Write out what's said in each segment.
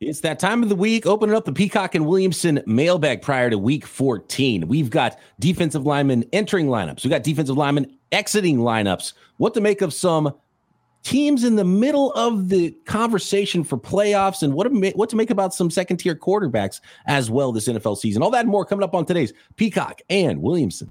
It's that time of the week. Opening up the Peacock and Williamson mailbag prior to week 14. We've got defensive linemen entering lineups. We've got defensive linemen exiting lineups. What to make of some teams in the middle of the conversation for playoffs and what to, what to make about some second tier quarterbacks as well this NFL season. All that and more coming up on today's Peacock and Williamson.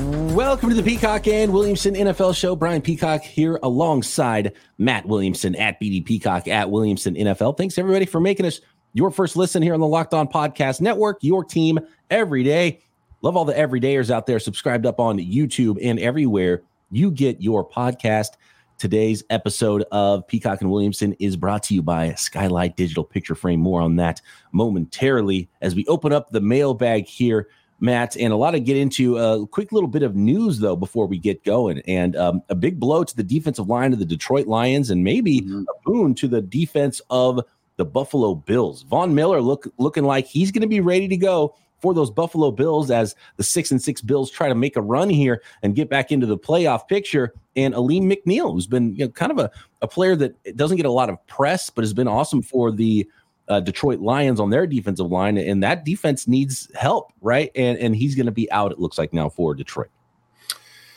Welcome to the Peacock and Williamson NFL show. Brian Peacock here alongside Matt Williamson at BD Peacock at Williamson NFL. Thanks everybody for making us your first listen here on the Locked On Podcast Network, your team every day. Love all the everydayers out there subscribed up on YouTube and everywhere you get your podcast. Today's episode of Peacock and Williamson is brought to you by Skylight Digital Picture Frame. More on that momentarily as we open up the mailbag here, Matt, and a lot to get into. A quick little bit of news, though, before we get going, and um, a big blow to the defensive line of the Detroit Lions, and maybe mm-hmm. a boon to the defense of the Buffalo Bills. Von Miller look looking like he's going to be ready to go for those Buffalo Bills as the six and six Bills try to make a run here and get back into the playoff picture. And Alim McNeill, who's been you know, kind of a, a player that doesn't get a lot of press, but has been awesome for the uh, Detroit Lions on their defensive line. And that defense needs help, right? And, and he's going to be out, it looks like now for Detroit.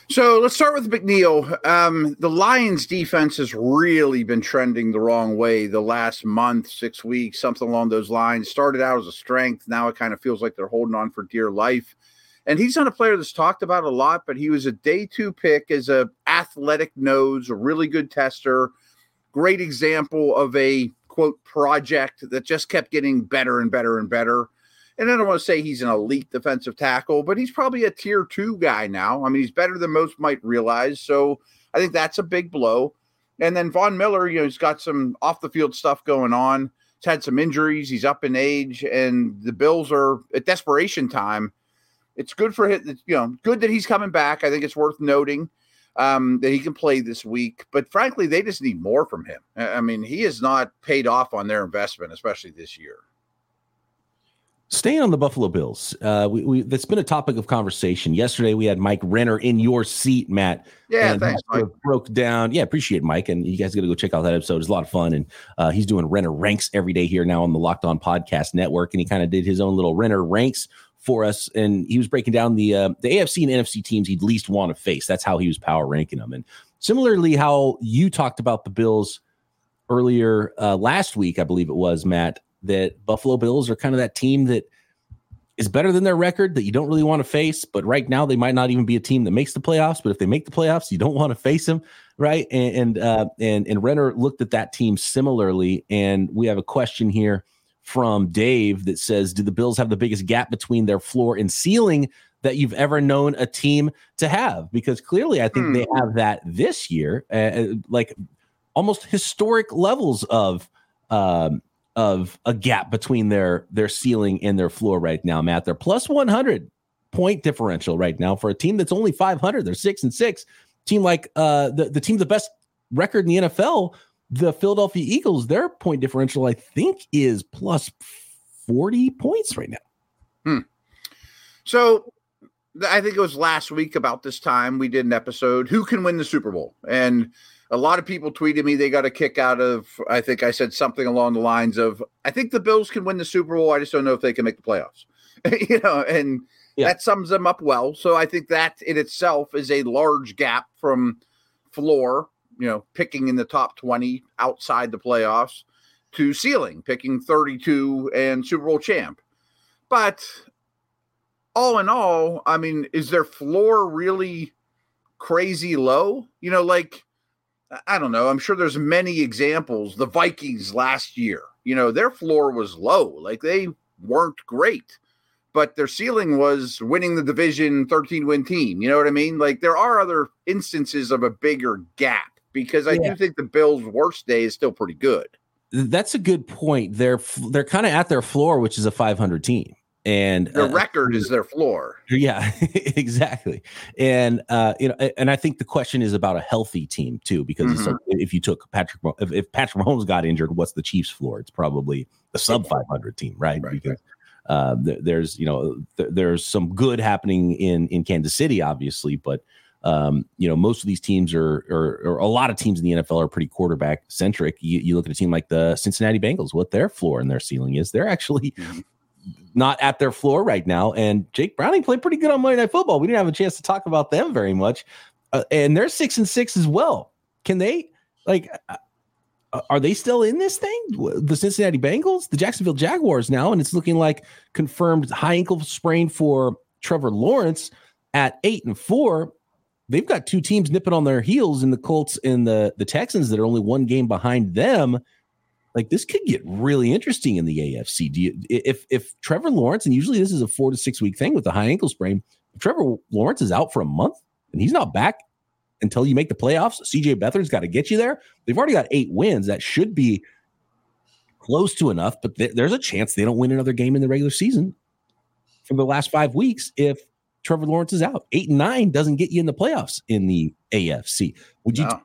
So let's start with McNeill. Um, the Lions defense has really been trending the wrong way the last month, six weeks, something along those lines. Started out as a strength. Now it kind of feels like they're holding on for dear life. And he's not a player that's talked about a lot, but he was a day two pick as a athletic nose, a really good tester, great example of a quote project that just kept getting better and better and better and I don't want to say he's an elite defensive tackle, but he's probably a tier two guy now. I mean, he's better than most might realize. So I think that's a big blow. And then Von Miller, you know, he's got some off the field stuff going on. He's had some injuries. He's up in age, and the Bills are at desperation time. It's good for him, you know, good that he's coming back. I think it's worth noting um, that he can play this week. But frankly, they just need more from him. I mean, he has not paid off on their investment, especially this year. Staying on the Buffalo Bills, uh, we, we that's been a topic of conversation. Yesterday, we had Mike Renner in your seat, Matt. Yeah, thanks. Mike. Broke down. Yeah, appreciate Mike, and you guys got to go check out that episode. It's a lot of fun, and uh, he's doing Renner ranks every day here now on the Locked On Podcast Network, and he kind of did his own little Renner ranks for us, and he was breaking down the uh, the AFC and NFC teams he'd least want to face. That's how he was power ranking them, and similarly, how you talked about the Bills earlier uh, last week, I believe it was Matt that Buffalo Bills are kind of that team that is better than their record that you don't really want to face. But right now, they might not even be a team that makes the playoffs. But if they make the playoffs, you don't want to face them, right? And and uh, and, and Renner looked at that team similarly. And we have a question here from Dave that says, "Do the Bills have the biggest gap between their floor and ceiling?" That you've ever known a team to have, because clearly I think hmm. they have that this year, uh, uh, like almost historic levels of um, of a gap between their their ceiling and their floor right now, Matt. They're plus 100 point differential right now for a team that's only 500. They're six and six. Team like uh, the the team the best record in the NFL, the Philadelphia Eagles. Their point differential, I think, is plus 40 points right now. Hmm. So I think it was last week about this time we did an episode. Who can win the Super Bowl? And a lot of people tweeted me they got a kick out of i think i said something along the lines of i think the bills can win the super bowl i just don't know if they can make the playoffs you know and yeah. that sums them up well so i think that in itself is a large gap from floor you know picking in the top 20 outside the playoffs to ceiling picking 32 and super bowl champ but all in all i mean is their floor really crazy low you know like I don't know. I'm sure there's many examples. The Vikings last year, you know, their floor was low. Like they weren't great, but their ceiling was winning the division 13 win team. You know what I mean? Like there are other instances of a bigger gap because I yeah. do think the Bills' worst day is still pretty good. That's a good point. They're they're kind of at their floor, which is a 500 team. and their uh, record is their floor. Yeah, exactly. And uh, you know, and I think the question is about a healthy team too, because mm-hmm. if you took Patrick, if, if, Patrick Mahomes got injured, what's the Chiefs' floor? It's probably a sub 500 team, right? right because right. Uh, th- there's you know th- there's some good happening in in Kansas City, obviously, but um, you know, most of these teams are, or, or a lot of teams in the NFL are pretty quarterback centric. You, you, look at a team like the Cincinnati Bengals, what their floor and their ceiling is. They're actually mm-hmm not at their floor right now. And Jake Browning played pretty good on Monday Night Football. We didn't have a chance to talk about them very much, uh, and they're six and six as well. Can they like? Uh, uh, are they still in this thing? The Cincinnati Bengals, the Jacksonville Jaguars now, and it's looking like confirmed high ankle sprain for Trevor Lawrence at eight and four. They've got two teams nipping on their heels in the Colts and the the Texans that are only one game behind them like this could get really interesting in the AFC. Do you if if Trevor Lawrence and usually this is a four to six week thing with a high ankle sprain, Trevor Lawrence is out for a month and he's not back until you make the playoffs, CJ Beathard's got to get you there. They've already got eight wins. That should be close to enough, but th- there's a chance they don't win another game in the regular season for the last five weeks if Trevor Lawrence is out. Eight and nine doesn't get you in the playoffs in the AFC. Would you? No.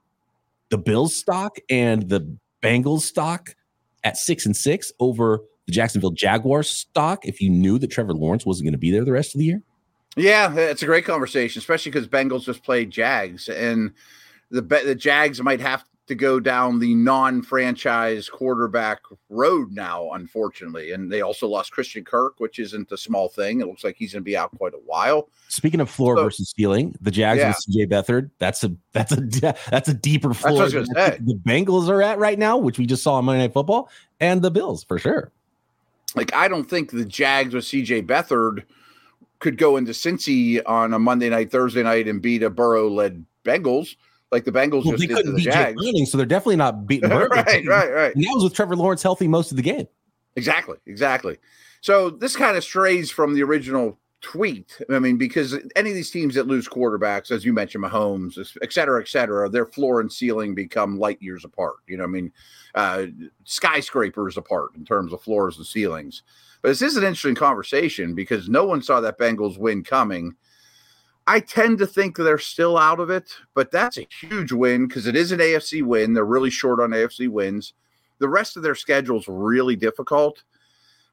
the Bills stock and the Bengals stock at six and six over the Jacksonville Jaguars stock if you knew that Trevor Lawrence wasn't going to be there the rest of the year? Yeah, it's a great conversation, especially because Bengals just played Jags, and the the Jags might have to go down the non-franchise quarterback road now, unfortunately. And they also lost Christian Kirk, which isn't a small thing. It looks like he's going to be out quite a while. Speaking of floor so, versus ceiling, the Jags yeah. and CJ Beathard, that's a that's a that's a deeper floor. the Bengals are at right now, which we just saw on Monday Night Football, and the Bills for sure. Like I don't think the Jags with CJ Beathard could go into Cincy on a Monday night, Thursday night, and beat a Burrow-led Bengals like the Bengals well, just they did couldn't the beat Jags. Browning, so they're definitely not beating right, right, right. And that was with Trevor Lawrence healthy most of the game. Exactly, exactly. So this kind of strays from the original tweet. I mean, because any of these teams that lose quarterbacks, as you mentioned, Mahomes, et cetera, et cetera, their floor and ceiling become light years apart. You know, I mean, uh, skyscrapers apart in terms of floors and ceilings. But this is an interesting conversation because no one saw that Bengals win coming. I tend to think they're still out of it, but that's a huge win because it is an AFC win. They're really short on AFC wins. The rest of their schedule is really difficult.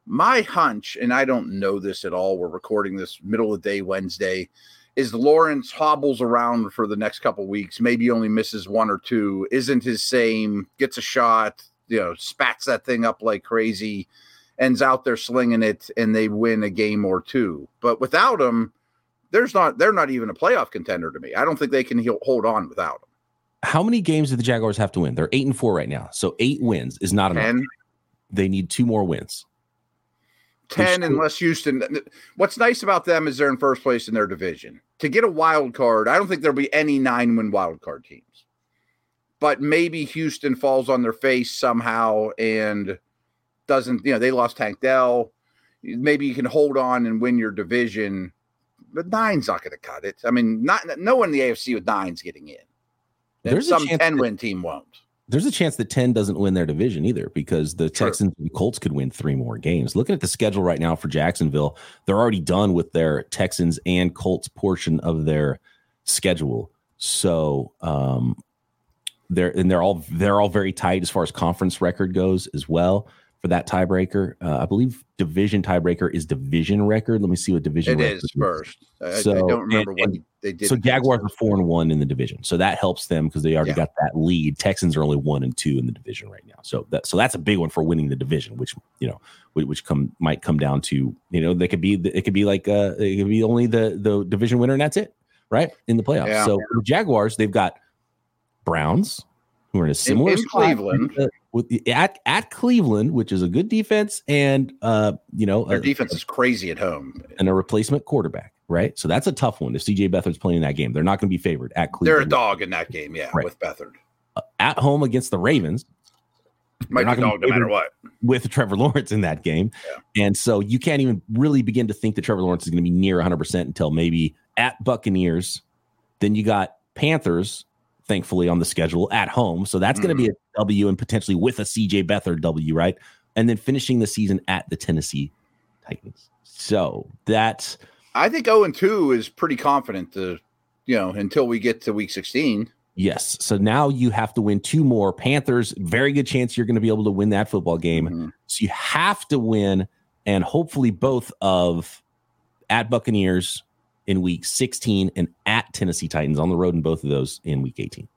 My hunch, and I don't know this at all, we're recording this middle of the day Wednesday, is Lawrence hobbles around for the next couple weeks, maybe only misses one or two, isn't his same, gets a shot, you know, spats that thing up like crazy, ends out there slinging it, and they win a game or two. But without him, there's not they're not even a playoff contender to me. I don't think they can hold on without them. How many games do the Jaguars have to win? They're eight and four right now, so eight wins is not Ten. enough. They need two more wins. Ten, unless Houston. What's nice about them is they're in first place in their division. To get a wild card, I don't think there'll be any nine win wild card teams. But maybe Houston falls on their face somehow and doesn't. You know, they lost Tank Dell. Maybe you can hold on and win your division but nine's not going to cut it. I mean, not no one in the AFC with nine's getting in. And there's some ten win team won't. There's a chance that ten doesn't win their division either because the sure. Texans and Colts could win three more games. Looking at the schedule right now for Jacksonville, they're already done with their Texans and Colts portion of their schedule. So um, they're and they're all they're all very tight as far as conference record goes as well for that tiebreaker. Uh, I believe division tiebreaker is division record. Let me see what division it is first. I, so, I don't remember and, what they did. So Jaguars are four and one in the division, so that helps them because they already yeah. got that lead. Texans are only one and two in the division right now, so that so that's a big one for winning the division, which you know which come might come down to you know they could be it could be like uh it could be only the the division winner and that's it right in the playoffs. Yeah. So Jaguars they've got Browns who are in a similar in, in Cleveland with at at Cleveland, which is a good defense, and uh, you know their a, defense is crazy at home, and a replacement quarterback, right? So that's a tough one. If CJ Beathard's playing in that game, they're not going to be favored at Cleveland. They're a dog in that game, yeah, right. with Beathard. Uh, at home against the Ravens, might be dog no matter what. With Trevor Lawrence in that game, yeah. and so you can't even really begin to think that Trevor Lawrence is going to be near 100 percent until maybe at Buccaneers. Then you got Panthers thankfully, on the schedule at home. So that's mm. going to be a W and potentially with a CJ Beathard W, right? And then finishing the season at the Tennessee Titans. So that's I think 0 and 2 is pretty confident to, you know, until we get to week 16. Yes. So now you have to win two more. Panthers, very good chance you're going to be able to win that football game. Mhm. So you have to win, and hopefully both of at Buccaneers in week 16 and at Tennessee Titans on the road in both of those in week 18.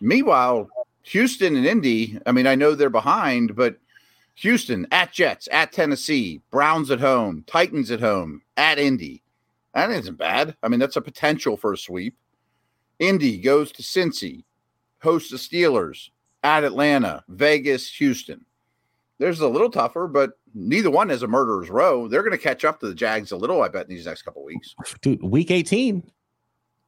Meanwhile, Houston and Indy, I mean, I know they're behind, but Houston at Jets, at Tennessee, Browns at home, Titans at home, at Indy. That isn't bad. I mean, that's a potential for a sweep. Indy goes to Cincy, hosts the Steelers, at Atlanta, Vegas, Houston. There's a little tougher, but neither one is a murderer's row. They're going to catch up to the Jags a little, I bet, in these next couple weeks. Dude, week 18,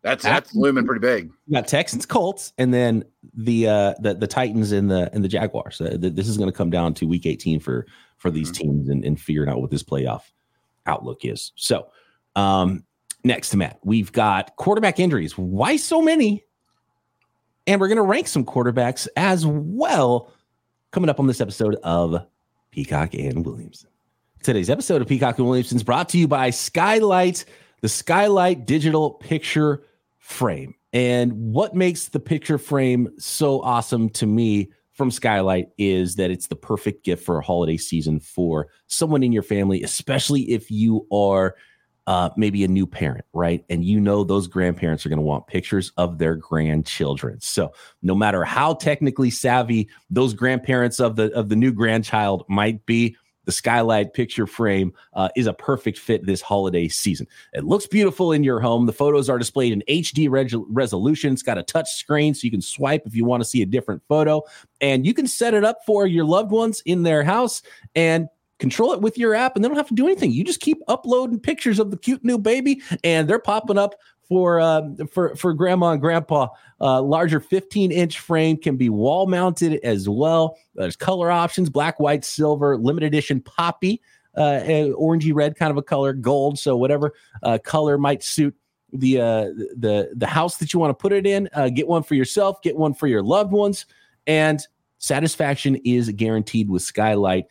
That's that's looming pretty big. you got Texans, Colts, and then the uh the, the Titans and the and the Jaguars. Uh, th- this is going to come down to week 18 for for these teams and, and figuring out what this playoff outlook is. So um next to Matt, we've got quarterback injuries. Why so many? And we're going to rank some quarterbacks as well coming up on this episode of Peacock and Williamson. Today's episode of Peacock and Williamson is brought to you by Skylight, the Skylight digital picture frame. And what makes the picture frame so awesome to me from Skylight is that it's the perfect gift for a holiday season for someone in your family, especially if you are uh, maybe a new parent, right? And you know those grandparents are going to want pictures of their grandchildren. So no matter how technically savvy those grandparents of the of the new grandchild might be, the Skylight picture frame uh, is a perfect fit this holiday season. It looks beautiful in your home. The photos are displayed in HD resolution. It's got a touch screen so you can swipe if you want to see a different photo. And you can set it up for your loved ones in their house and control it with your app and they don't have to do anything. You just keep uploading pictures of the cute new baby and they're popping up for uh, for for grandma and grandpa. Uh, larger 15 inch frame can be wall mounted as well. There's color options: black, white, silver, limited edition poppy, uh, orangey red kind of a color, gold. So whatever uh, color might suit the uh, the the house that you want to put it in. Uh, get one for yourself. Get one for your loved ones, and satisfaction is guaranteed with Skylight.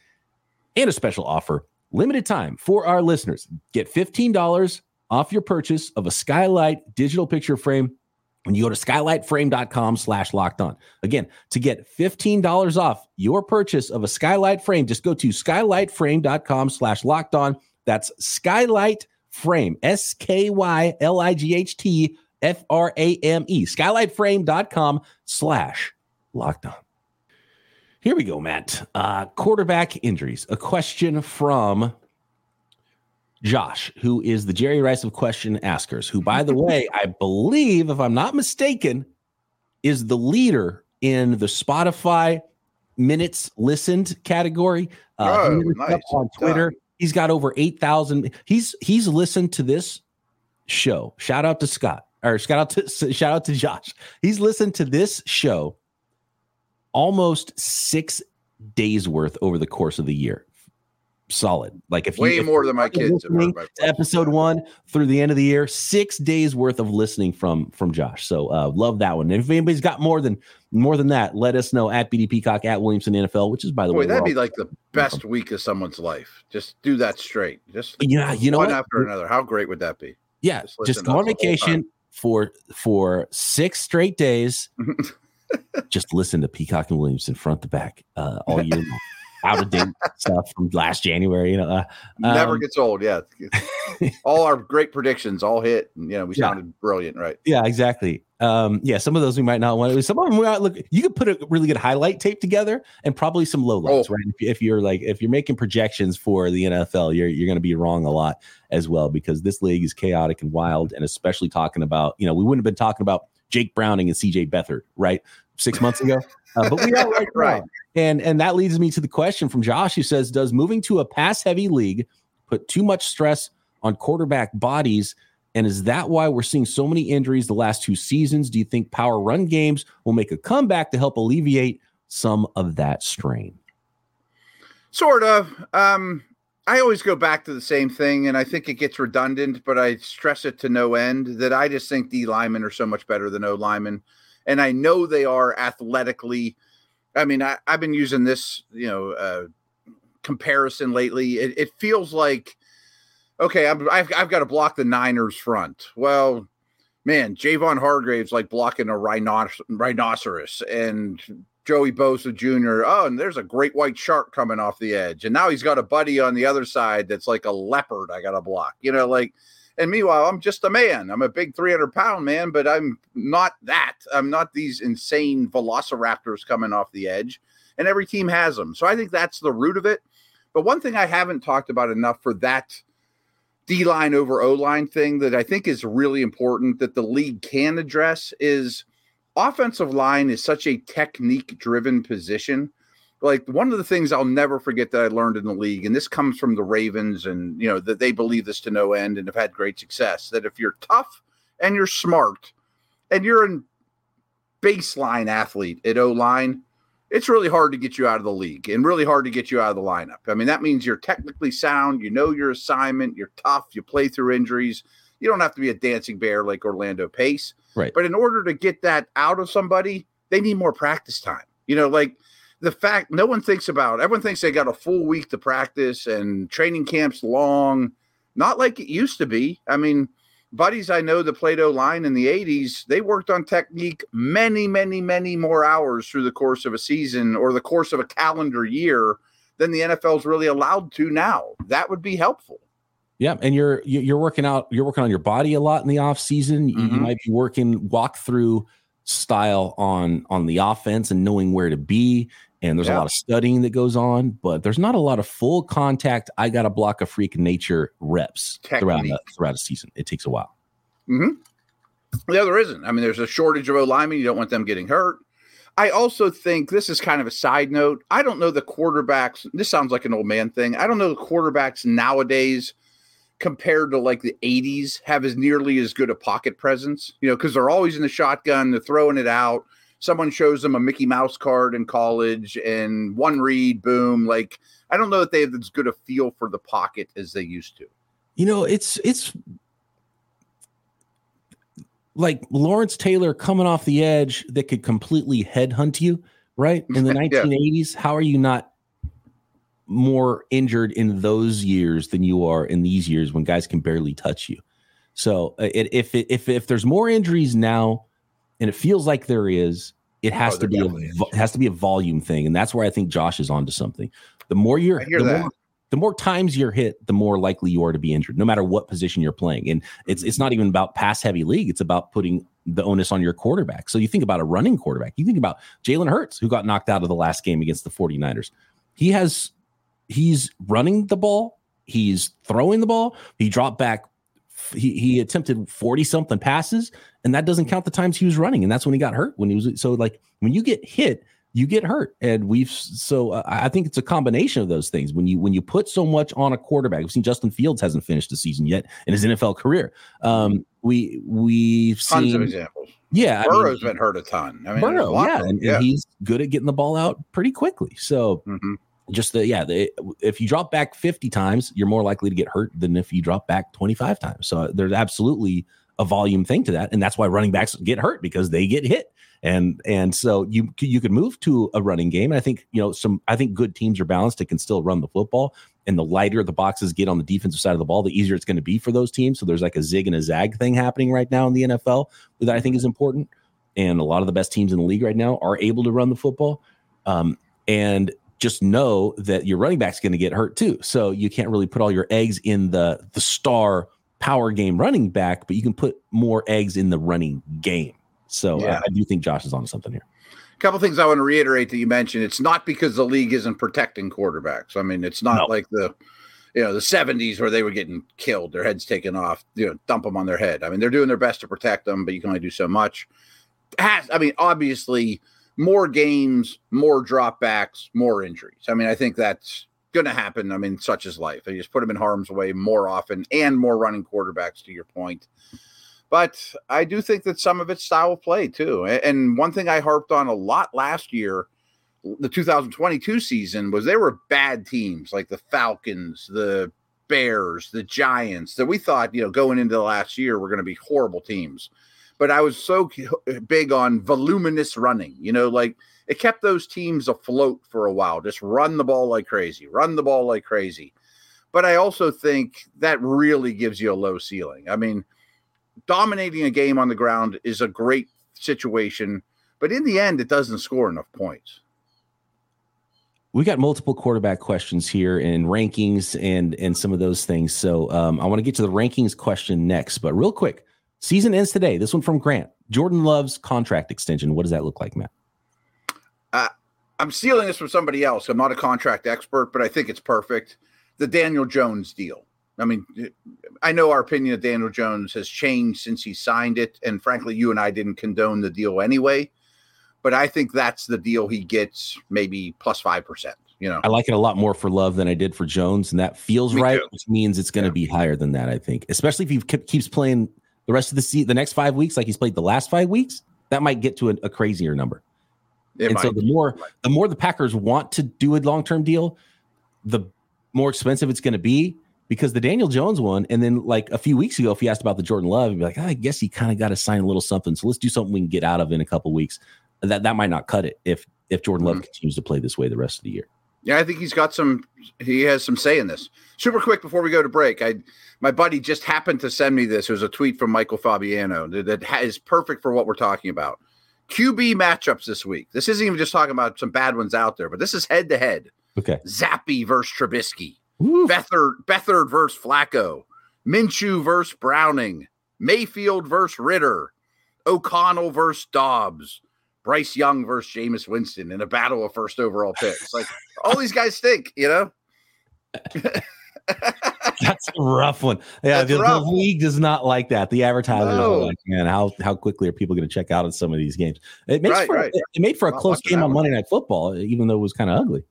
And a special offer, limited time for our listeners. Get fifteen dollars off your purchase of a Skylight digital picture frame when you go to skylightframe.com slash locked on. Again, to get $15 off your purchase of a Skylight frame, just go to skylightframe.com slash locked on. That's Skylight Frame, S K Y L I G H T F R A M E, skylightframe.com slash locked on. Here we go, Matt. Uh, quarterback injuries. A question from Josh, who is the Jerry Rice of question askers, who, by the way, I believe, if I'm not mistaken, is the leader in the Spotify minutes listened category. Uh, Oh, nice. on Twitter. He's got over eight thousand. He's he's listened to this show. Shout out to Scott or shout out to shout out to Josh. He's listened to this show almost six days worth over the course of the year. Solid. Like if Way you, if more than my kids have heard listening my to episode one through the end of the year, six days worth of listening from from Josh. So uh, love that one. And if anybody's got more than more than that, let us know at BD Peacock at Williamson NFL, which is by the Boy, way, that'd be like the best week of someone's life. Just do that straight. Just yeah, you know one what? after another. How great would that be? Yeah, Just just, go on us the whole vacation for for six straight days. just listen to Peacock and Williamson front to back uh, all year long. Out of date stuff from last January. You know, uh, Never um, gets old. Yeah. all our great predictions all hit. And, you know, we Yeah. sounded brilliant, right? Yeah, exactly. Um, yeah, some of those we might not want. Some of them we might look. You could put a really good highlight tape together, and probably some low lights, Oh. right? If, if you're like, if you're making projections for the NFL, you're you're going to be wrong a lot as well because this league is chaotic and wild, and especially talking about, you know, we wouldn't have been talking about Jake Browning and C.J. Beathard, right, six months ago, uh, but we are right, Right. And and that leads me to the question from Josh, who says, "Does moving to a pass-heavy league put too much stress on quarterback bodies?" And is that why we're seeing so many injuries the last two seasons? Do you think power run games will make a comeback to help alleviate some of that strain? Sort of. Um, I always go back to the same thing, and I think it gets redundant, but I stress it to no end that I just think D linemen are so much better than O linemen. And I know they are athletically. I mean, I, I've been using this, you know, uh, comparison lately. It, it feels like okay, I'm, I've I've got to block the Niners front. Well, man, Javon Hargrave's like blocking a rhinoc- rhinoceros, and Joey Bosa Jr. Oh, and there's a great white shark coming off the edge, and now he's got a buddy on the other side that's like a leopard. I got to block. You know, like. And meanwhile, I'm just a man. I'm a big 300 pound man, but I'm not that. I'm not these insane velociraptors coming off the edge. And every team has them. So I think that's the root of it. But one thing I haven't talked about enough for that D line over O line thing that I think is really important that the league can address is offensive line is such a technique driven position. Like one of the things I'll never forget that I learned in the league, and this comes from the Ravens, and you know that they believe this to no end and have had great success. That if you're tough and you're smart and you're a baseline athlete at O line, it's really hard to get you out of the league and really hard to get you out of the lineup. I mean, that means you're technically sound, you know your assignment, you're tough, you play through injuries. You don't have to be a dancing bear like Orlando Pace. Right. But in order to get that out of somebody, they need more practice time. You know, like the fact no one thinks about, everyone thinks they got a full week to practice and training camps long, not like it used to be. I mean, buddies I know that played O line in the 80s, they worked on technique many, many, many more hours through the course of a season or the course of a calendar year than the NFL is really allowed to now. That would be helpful. Yeah, and you're you're working out. You're working on your body a lot in the off season. You, mm-hmm. you might be working walk through style on on the offense and knowing where to be. And there's yeah. a lot of studying that goes on, but there's not a lot of full contact. I got to block a freak nature reps throughout a, throughout a season. It takes a while. Mm-hmm. Yeah, there isn't. I mean, there's a shortage of O linemen. You don't want them getting hurt. I also think this is kind of a side note. I don't know the quarterbacks. This sounds like an old man thing. I don't know the quarterbacks nowadays compared to like the 80s have as nearly as good a pocket presence, you know, because they're always in the shotgun, they're throwing it out someone shows them a Mickey Mouse card in college and one read, boom. Like, I don't know that they have as good a feel for the pocket as they used to. You know, it's, it's, like Lawrence Taylor coming off the edge that could completely headhunt you, right? In the 1980s, yeah. how are you not more injured in those years than you are in these years when guys can barely touch you? So uh, it, if it, if if there's more injuries now, and it feels like there is. It has oh, to be a it has to be a volume thing, and that's where I think Josh is onto something. The more you're, the more, the more times you're hit, the more likely you are to be injured, no matter what position you're playing. And it's it's not even about pass heavy league; it's about putting the onus on your quarterback. So you think about a running quarterback. You think about Jalen Hurts, who got knocked out of the last game against the 49ers. He has he's running the ball, he's throwing the ball, he dropped back he, he attempted 40 something passes and that doesn't count the times he was running and that's when he got hurt when he was so like when you get hit you get hurt and we've so uh, i think it's a combination of those things. When you when you put so much on a quarterback we've seen justin fields hasn't finished the season yet in his nfl career. Um we we've Tons seen of examples. Yeah burrow's I mean, been hurt a ton. I mean burrow yeah and, yeah. and, he's good at getting the ball out pretty quickly so mm-hmm just the yeah the, if you drop back 50 times you're more likely to get hurt than if you drop back 25 times. So there's absolutely a volume thing to that and that's why running backs get hurt because they get hit. And and so you you could move to a running game and i think you know some i think good teams are balanced it can still run the football and the lighter the boxes get on the defensive side of the ball the easier it's going to be for those teams. So there's like a zig and a zag thing happening right now in the nfl that i think is important and a lot of the best teams in the league right now are able to run the football. Um, and just know that your running back's going to get hurt too. So you can't really put all your eggs in the the star power game running back, but you can put more eggs in the running game. So uh, yeah. I, I do think Josh is on something here. A couple things I want to reiterate that you mentioned. It's not because the league isn't protecting quarterbacks. I mean, it's not no. like the you know the 70s where they were getting killed, their heads taken off, you know, dump them on their head. I mean, they're doing their best to protect them, but you can only do so much. Has I mean, obviously more games, more dropbacks, more injuries. I mean, I think that's going to happen. I mean, such is life. They just put them in harm's way more often and more running quarterbacks, to your point. But I do think that some of it's style of play, too. And one thing I harped on a lot last year, the 2022 season, was there were bad teams like the Falcons, the Bears, the Giants that we thought, you know, going into the last year were going to be horrible teams but I was so big on voluminous running. You know, like it kept those teams afloat for a while. Just run the ball like crazy, run the ball like crazy. But I also think that really gives you a low ceiling. I mean, dominating a game on the ground is a great situation, but in the end, it doesn't score enough points. We got multiple quarterback questions here and rankings and and some of those things. So um, I want to get to the rankings question next, but real quick, season ends today. This one from Grant. Jordan Love's contract extension. What does that look like, Matt? Uh, I'm stealing this from somebody else. I'm not a contract expert, but I think it's perfect. The Daniel Jones deal. I mean, I know our opinion of Daniel Jones has changed since he signed it. And frankly, you and I didn't condone the deal anyway. But I think that's the deal he gets, maybe plus 5%. You know, I like it a lot more for Love than I did for Jones. And that feels Me right, too. which means it's going to yeah. be higher than that, I think, especially if he keeps playing the rest of the season, the next five weeks, like he's played the last five weeks. That might get to a, a crazier number. It and might. so the more the more the Packers want to do a long term deal, the more expensive it's going to be because the Daniel Jones one, and then like a few weeks ago, if you asked about the Jordan Love, you'd be like, oh, I guess he kind of got to sign a little something. So let's do something we can get out of in a couple weeks. That that might not cut it if if Jordan Love mm-hmm. continues to play this way the rest of the year. Yeah, I think he's got some. He has some say in this. Super quick before we go to break, I my buddy just happened to send me this. It was a tweet from Michael Fabiano that, is perfect for what we're talking about. QB matchups this week. This isn't even just talking about some bad ones out there, but this is head to head. Okay. Zappe versus Trubisky. Bethard Beathard versus Flacco. Minshew versus Browning. Mayfield versus Ridder. O'Connell versus Dobbs. Bryce Young versus Jameis Winston in a battle of first overall picks. Like all these guys stink, you know? That's a rough one. Yeah, the, the, league does not like that. The advertisers no. are like, man, how how quickly are people going to check out on some of these games? It makes right, for right. it made for a close game on Monday Night Football, even though it was kind of ugly.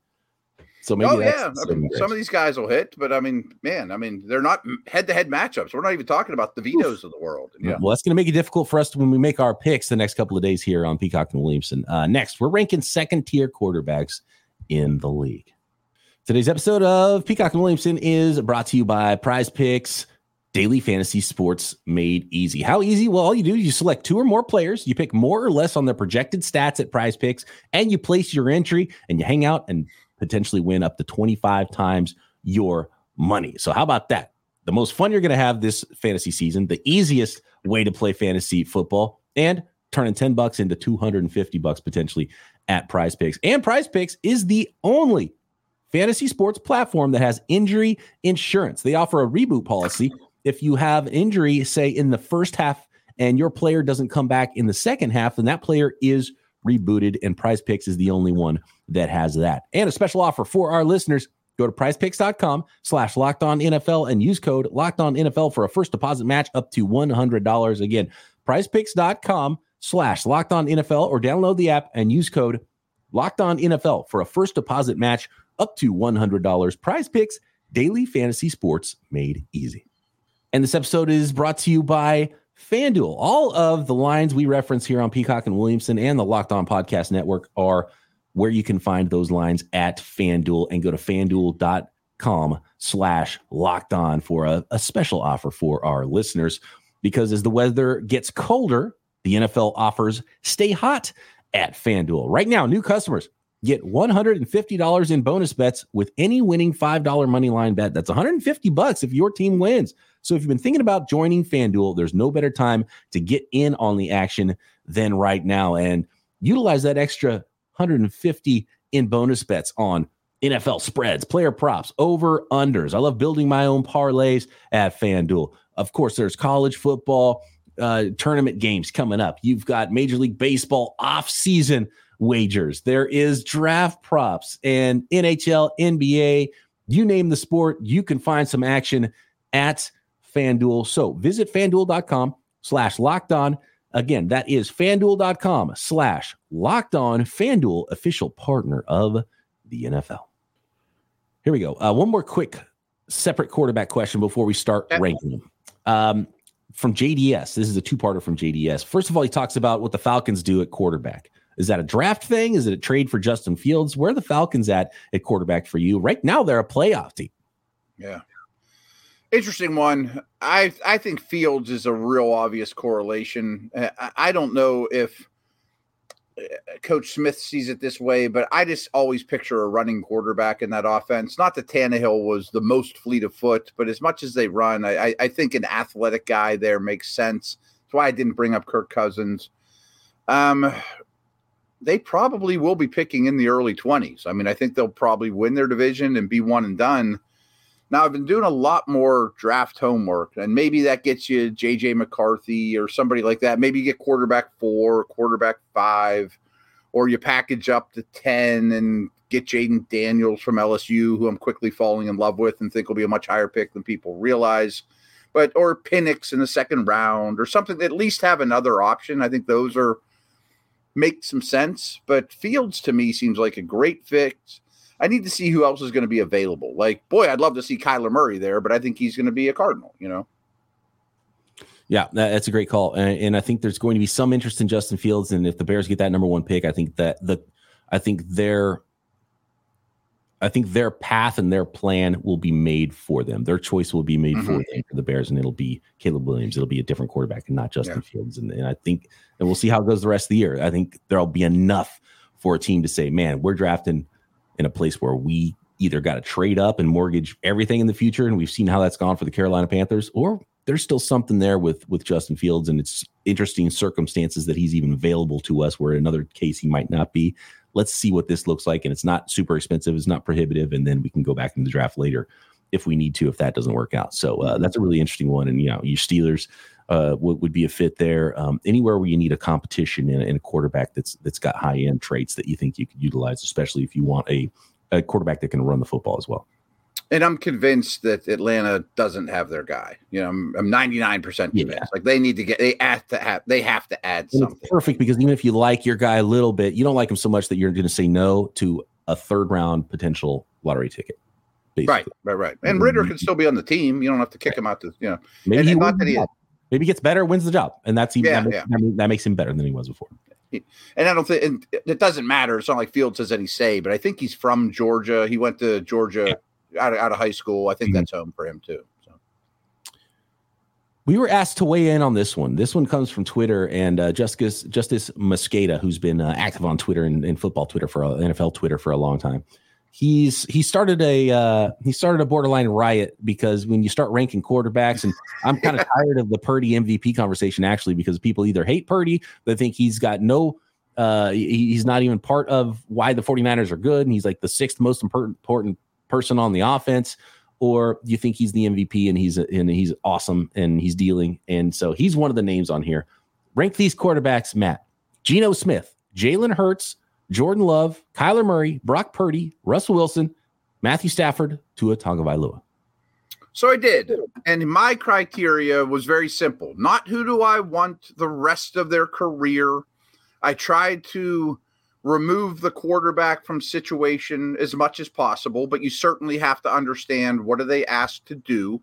So maybe oh yeah, I mean, some of these guys will hit, but I mean, man, I mean, they're not head-to-head matchups. We're not even talking about the vetoes of the world. Yeah. Well, that's going to make it difficult for us when we make our picks the next couple of days here on Peacock and Williamson. Uh, next, we're ranking second-tier quarterbacks in the league. Today's episode of Peacock and Williamson is brought to you by Prize Picks. Daily fantasy sports made easy. How easy? Well, all you do is you select two or more players, you pick more or less on their projected stats at prize picks, and you place your entry and you hang out and potentially win up to 25 times your money. So, how about that? The most fun you're going to have this fantasy season, the easiest way to play fantasy football, and turning 10 bucks into 250 bucks potentially at prize picks. And prize picks is the only fantasy sports platform that has injury insurance. They offer a reboot policy. If you have an injury, say in the first half, and your player doesn't come back in the second half, then that player is rebooted, and Prize Picks is the only one that has that. And a special offer for our listeners. Go to prizepicks.com slash locked on NFL and use code locked on NFL for a first deposit match up to $100. Again, prizepicks.com slash locked on NFL or download the app and use code locked on NFL for a first deposit match up to $100. Prize Picks, daily fantasy sports made easy. And this episode is brought to you by FanDuel. All of the lines we reference here on Peacock and Williamson and the Locked On Podcast Network are where you can find those lines at FanDuel and go to fanduel.com slash locked on for a, a special offer for our listeners. Because as the weather gets colder, the NFL offers stay hot at FanDuel. Right now, new customers get $150 in bonus bets with any winning $5 money line bet. That's 150 bucks if your team wins. So if you've been thinking about joining FanDuel, there's no better time to get in on the action than right now and utilize that extra 150 in bonus bets on NFL spreads, player props, over unders. I love building my own parlays at FanDuel. Of course, there's college football uh, tournament games coming up. You've got Major League Baseball off-season wagers. There is draft props and NHL, NBA, you name the sport, you can find some action at FanDuel. So visit fanduel.com slash locked on. Again, that is fanduel.com slash locked on. FanDuel, official partner of the NFL. Here we go. Uh, one more quick separate quarterback question before we start ranking them. Um, from JDS, this is a two parter from JDS. First of all, he talks about what the Falcons do at quarterback. Is that a draft thing? Is it a trade for Justin Fields? Where are the Falcons at at quarterback for you? Right now, they're a playoff team. Yeah. Interesting one. I I think Fields is a real obvious correlation. I, I don't know if uh, Coach Smith sees it this way, but I just always picture a running quarterback in that offense. Not that Tannehill was the most fleet of foot, but as much as they run, I, I think an athletic guy there makes sense. That's why I didn't bring up Kirk Cousins. Um, they probably will be picking in the early 20s. I mean, I think they'll probably win their division and be one and done. Now, I've been doing a lot more draft homework, and maybe that gets you JJ McCarthy or somebody like that. Maybe you get quarterback four, quarterback five, or you package up to 10 and get Jayden Daniels from LSU, who I'm quickly falling in love with and think will be a much higher pick than people realize. But, or Penix in the second round or something, at least have another option. I think those are make some sense. But Fields to me seems like a great fix. I need to see who else is going to be available. Like, boy, I'd love to see Kyler Murray there, but I think he's going to be a Cardinal, you know? Yeah, that's a great call, and, and, I think there's going to be some interest in Justin Fields. And if the Bears get that number one pick, I think that the, I think their, I think their path and their plan will be made for them. Their choice will be made mm-hmm. for them for the Bears, and it'll be Caleb Williams. It'll be a different quarterback and not Justin yeah. Fields. And, and I think, and we'll see how it goes the rest of the year. I think there'll be enough for a team to say, man, we're drafting in a place where we either got to trade up and mortgage everything in the future, and we've seen how that's gone for the Carolina Panthers, or there's still something there with with Justin Fields, and it's interesting circumstances that he's even available to us, where in another case he might not be. Let's see what this looks like, and it's not super expensive, it's not prohibitive, and then we can go back in the draft later if we need to if that doesn't work out. So uh, that's a really interesting one, and you know your Steelers uh, would, would be a fit there. Um, anywhere where you need a competition in, in a quarterback that's that's got high end traits that you think you could utilize, especially if you want a, a quarterback that can run the football as well. And I'm convinced that Atlanta doesn't have their guy. You know, I'm, I'm 99% convinced. Yeah. Like they need to get, they have to have, they have to add and something. perfect because even if you like your guy a little bit, you don't like him so much that you're going to say no to a third round potential lottery ticket. Basically. Right, right, right. And Ridder can still be on the team. You don't have to kick right. him out to, you know. Maybe and, he, not that he, maybe gets better, wins the job, and that's even yeah, that, makes, yeah. that, makes him better than he was before. And I don't think and it doesn't matter. It's not like Fields has any say, but I think he's from Georgia. He went to Georgia yeah. out, of, out of high school. I think mm-hmm. that's home for him too. So. We were asked to weigh in on this one. This one comes from Twitter, and uh, Justice Justice Mosqueda, who's been uh, active on Twitter and, and football Twitter for uh, NFL Twitter for a long time he's he started a uh, he started a borderline riot because when you start ranking quarterbacks and I'm kind of tired of the Purdy MVP conversation actually because people either hate Purdy they think he's got no uh, he's not even part of why the 49ers are good and he's like the sixth most important person on the offense or you think he's the MVP and he's and he's awesome and he's dealing. And so he's one of the names on here. Rank these quarterbacks Matt. Geno Smith Jalen Hurts Jordan Love, Kyler Murray, Brock Purdy, Russell Wilson, Matthew Stafford, Tua Tagovailoa. So I did. And my criteria was very simple. Not who do I want the rest of their career. I tried to remove the quarterback from situation as much as possible, but you certainly have to understand what are they asked to do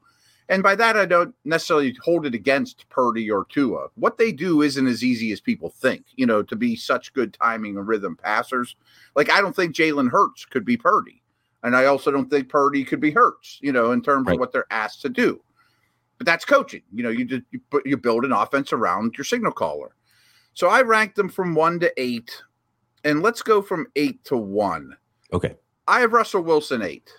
and by that, I don't necessarily hold it against Purdy or Tua. What they do isn't as easy as people think, you know, to be such good timing and rhythm passers. Like, I don't think Jalen Hurts could be Purdy. And I also don't think Purdy could be Hurts, you know, in terms right. of what they're asked to do. But that's coaching. You know, you, just, you, you build an offense around your signal caller. So I ranked them from one to eight. And let's go from eight to one. Okay. I have Russell Wilson eight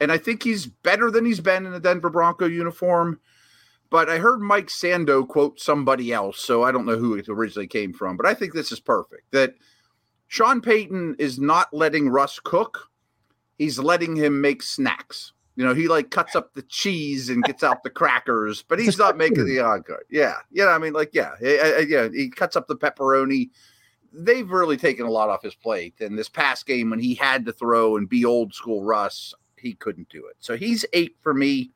and I think he's better than he's been in the Denver Bronco uniform. But I heard Mike Sando quote somebody else, so I don't know who it originally came from, but I think this is perfect. That Sean Payton is not letting Russ cook; he's letting him make snacks. You know, he like cuts up the cheese and gets out the crackers, but he's not making the encore. Yeah, yeah. I mean, like, yeah, yeah. He cuts up the pepperoni. They've really taken a lot off his plate. And this past game, when he had to throw and be old school Russ, he couldn't do it. So he's eight for me.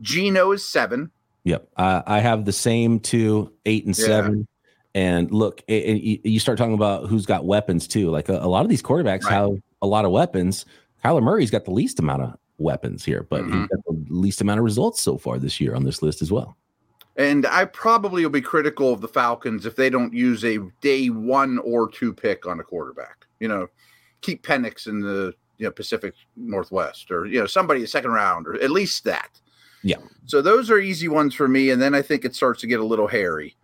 Geno is seven. Yep. Uh, I have the same two, eight and yeah. seven. And look, it, it, you start talking about who's got weapons too. Like a, a lot of these quarterbacks right. have a lot of weapons. Kyler Murray's got the least amount of weapons here, but mm-hmm. he's got the least amount of results so far this year on this list as well. And I probably will be critical of the Falcons if they don't use a day one or two pick on a quarterback. You know, keep Penix in the you know Pacific Northwest or you know somebody a second round or at least that. Yeah. So those are easy ones for me. And then I think it starts to get a little hairy.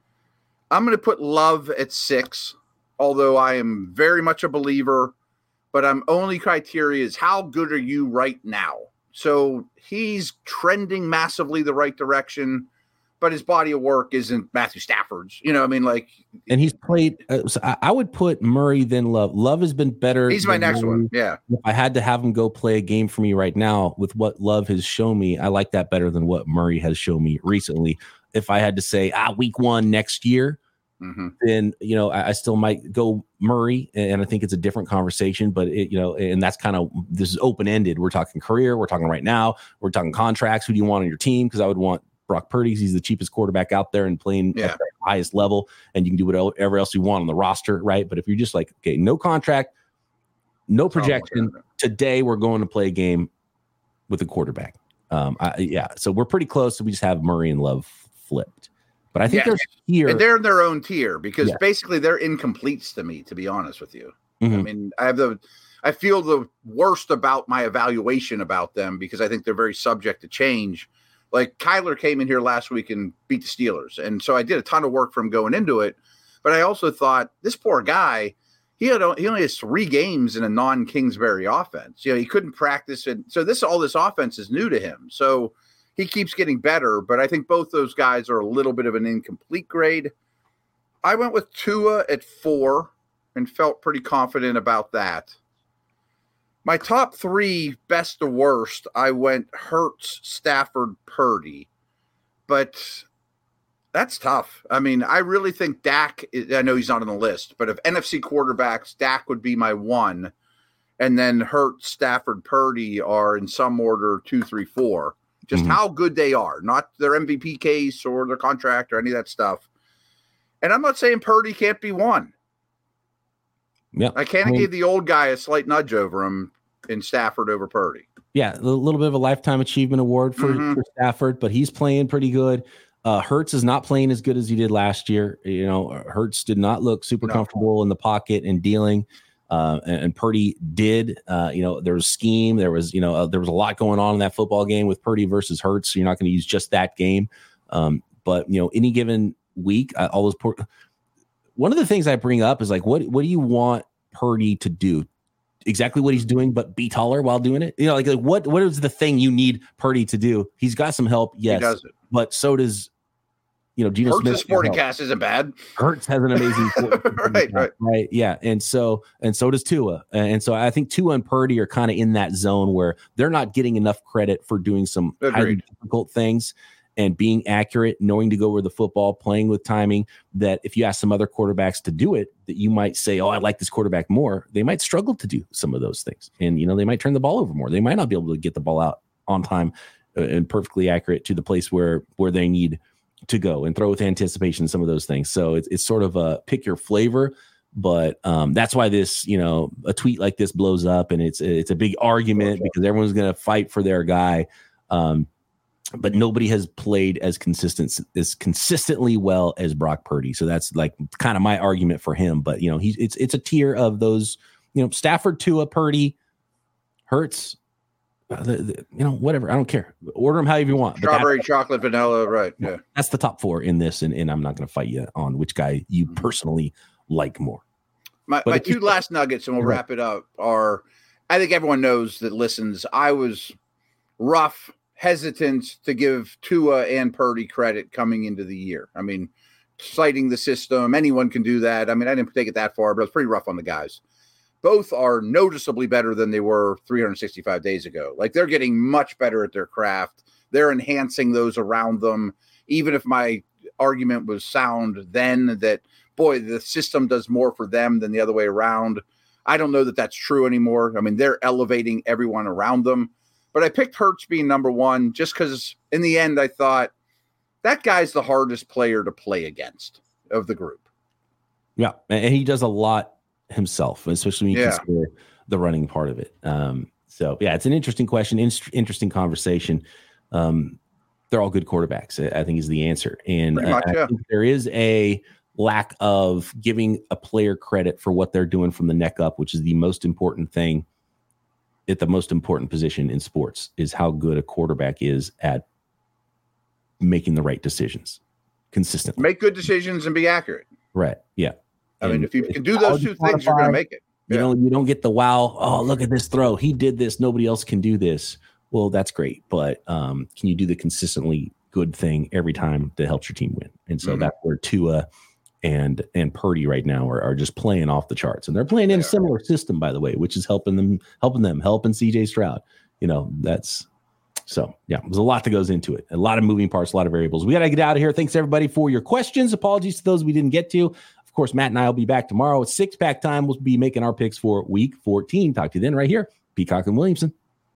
I'm going to put Love at six, although I am very much a believer, but I'm only criteria is how good are you right now? So he's trending massively the right direction but his body of work isn't Matthew Stafford's. You know, I mean, like, and he's played. Uh, so I, I, would put Murray then Love. Love has been better. He's my next Murray. one. Yeah. If I had to have him go play a game for me right now with what Love has shown me, I like that better than what Murray has shown me recently. If I had to say, ah, week one next year, mm-hmm. then you know I, I, still might go Murray, and I think it's a different conversation. But it, you know, and that's kind of this is open ended. We're talking career, we're talking right now, we're talking contracts. Who do you want on your team? Because I would want Brock Purdy. He's the cheapest quarterback out there and playing yeah. at the highest level, and you can do whatever else you want on the roster, right? But if you're just like, okay, no contract, no projection, today we're going to play a game with a quarterback. Um, I, yeah, so we're pretty close. So we just have Murray and Love flipped. But I think yeah. here. And they're in their own tier because yeah. basically they're incompletes to me, to be honest with you. Mm-hmm. I mean, I have the I feel the worst about my evaluation about them because I think they're very subject to change. Like Kyler came in here last week and beat the Steelers. And so I did a ton of work from going into it. But I also thought this poor guy, he had he only has three games in a non Kingsbury offense. You know, he couldn't practice and so this all this offense is new to him. So he keeps getting better, but I think both those guys are a little bit of an incomplete grade. I went with Tua at four and felt pretty confident about that. My top three, best to worst, I went Hurts, Stafford, Purdy, but that's tough. I mean, I really think Dak. I know he's not on the list, but if NFC quarterbacks, Dak would be my one, and then Hurts, Stafford, Purdy are in some order two, three, four. Just mm-hmm. how good they are, not their MVP case or their contract or any of that stuff. And I'm not saying Purdy can't be one. Yeah, I can't I mean, give the old guy a slight nudge over him in Stafford over Purdy. Yeah, a little bit of a lifetime achievement award for, mm-hmm. for Stafford, but he's playing pretty good. Uh, Hurts is not playing as good as he did last year. You know, Hurts did not look super no. comfortable in the pocket and dealing. Uh, and, and, Purdy did. Uh, you know, there was scheme. There was, you know, uh, there was a lot going on in that football game with Purdy versus Hurts. So you're not going to use just that game. Um, but you know, any given week, all those. Por- One of the things I bring up is like, what what do you want Purdy to do? Exactly what he's doing, but be taller while doing it? You know, like, like what what is the thing you need Purdy to do? He's got some help, yes, but so does you know Geno Hurts Smith. Sporting cast isn't bad. Hurts has an amazing right, right, right, yeah, and so and so does Tua, and so I think Tua and Purdy are kind of in that zone where they're not getting enough credit for doing some highly difficult things and being accurate, knowing to go where the football, playing with timing. That if you ask some other quarterbacks to do it, that you might say, "Oh, I like this quarterback more." They might struggle to do some of those things, and you know they might turn the ball over more. They might not be able to get the ball out on time uh, and perfectly accurate to the place where where they need to go and throw with anticipation. Some of those things. So it's it's sort of a pick your flavor but um, that's why this you know a tweet like this blows up and it's it's a big argument because everyone's going to fight for their guy um, but nobody has played as consistent as consistently well as Brock Purdy. So that's like kind of my argument for him. But you know, he's it's it's a tier of those, you know, Stafford to a Purdy, Hurts, uh, the, the, you know, whatever. I don't care. Order them however you want. Strawberry, chocolate, vanilla, right? Yeah, that's the top four in this, and, and I'm not going to fight you on which guy you mm-hmm. personally like more. My my two last nuggets, and we'll wrap it up. Are I think everyone knows that listens. I was rough hesitant to give Tua and Purdy credit coming into the year. I mean, citing the system, anyone can do that. I mean, I didn't take it that far, but it's pretty rough on the guys. Both are noticeably better than they were 365 days ago. Like they're getting much better at their craft. They're enhancing those around them. Even if my argument was sound then that, boy, the system does more for them than the other way around. I don't know that that's true anymore. I mean, they're elevating everyone around them. But I picked Hurts being number one just because in the end I thought that guy's the hardest player to play against of the group. Yeah, and he does a lot himself, especially when you yeah. consider the running part of it. Um, so yeah, it's an interesting question, in- interesting conversation. Um, they're all good quarterbacks. I think is the answer, and much, yeah. there is a lack of giving a player credit for what they're doing from the neck up, which is the most important thing at the most important position in sports is how good a quarterback is at making the right decisions consistently. Make good decisions and be accurate. Right. Yeah. I mean, if you can do those two things, you're going to make it. You know, you don't get the wow. Oh, look at this throw. He did this. Nobody else can do this. Well, that's great, but um, can you do the consistently good thing every time that helps your team win? And so Mhm. that's where Tua and and Purdy right now are, are just playing off the charts, and they're playing in a similar system, by the way, which is helping them, helping them, helping CJ Stroud. You know, that's so yeah. There's a lot that goes into it, a lot of moving parts, a lot of variables. We got to get out of here. Thanks everybody for your questions. Apologies to those we didn't get to. Of course, Matt and I will be back tomorrow at six pack time. We'll be making our picks for week 14. Talk to you then, right here. Peacock and Williamson.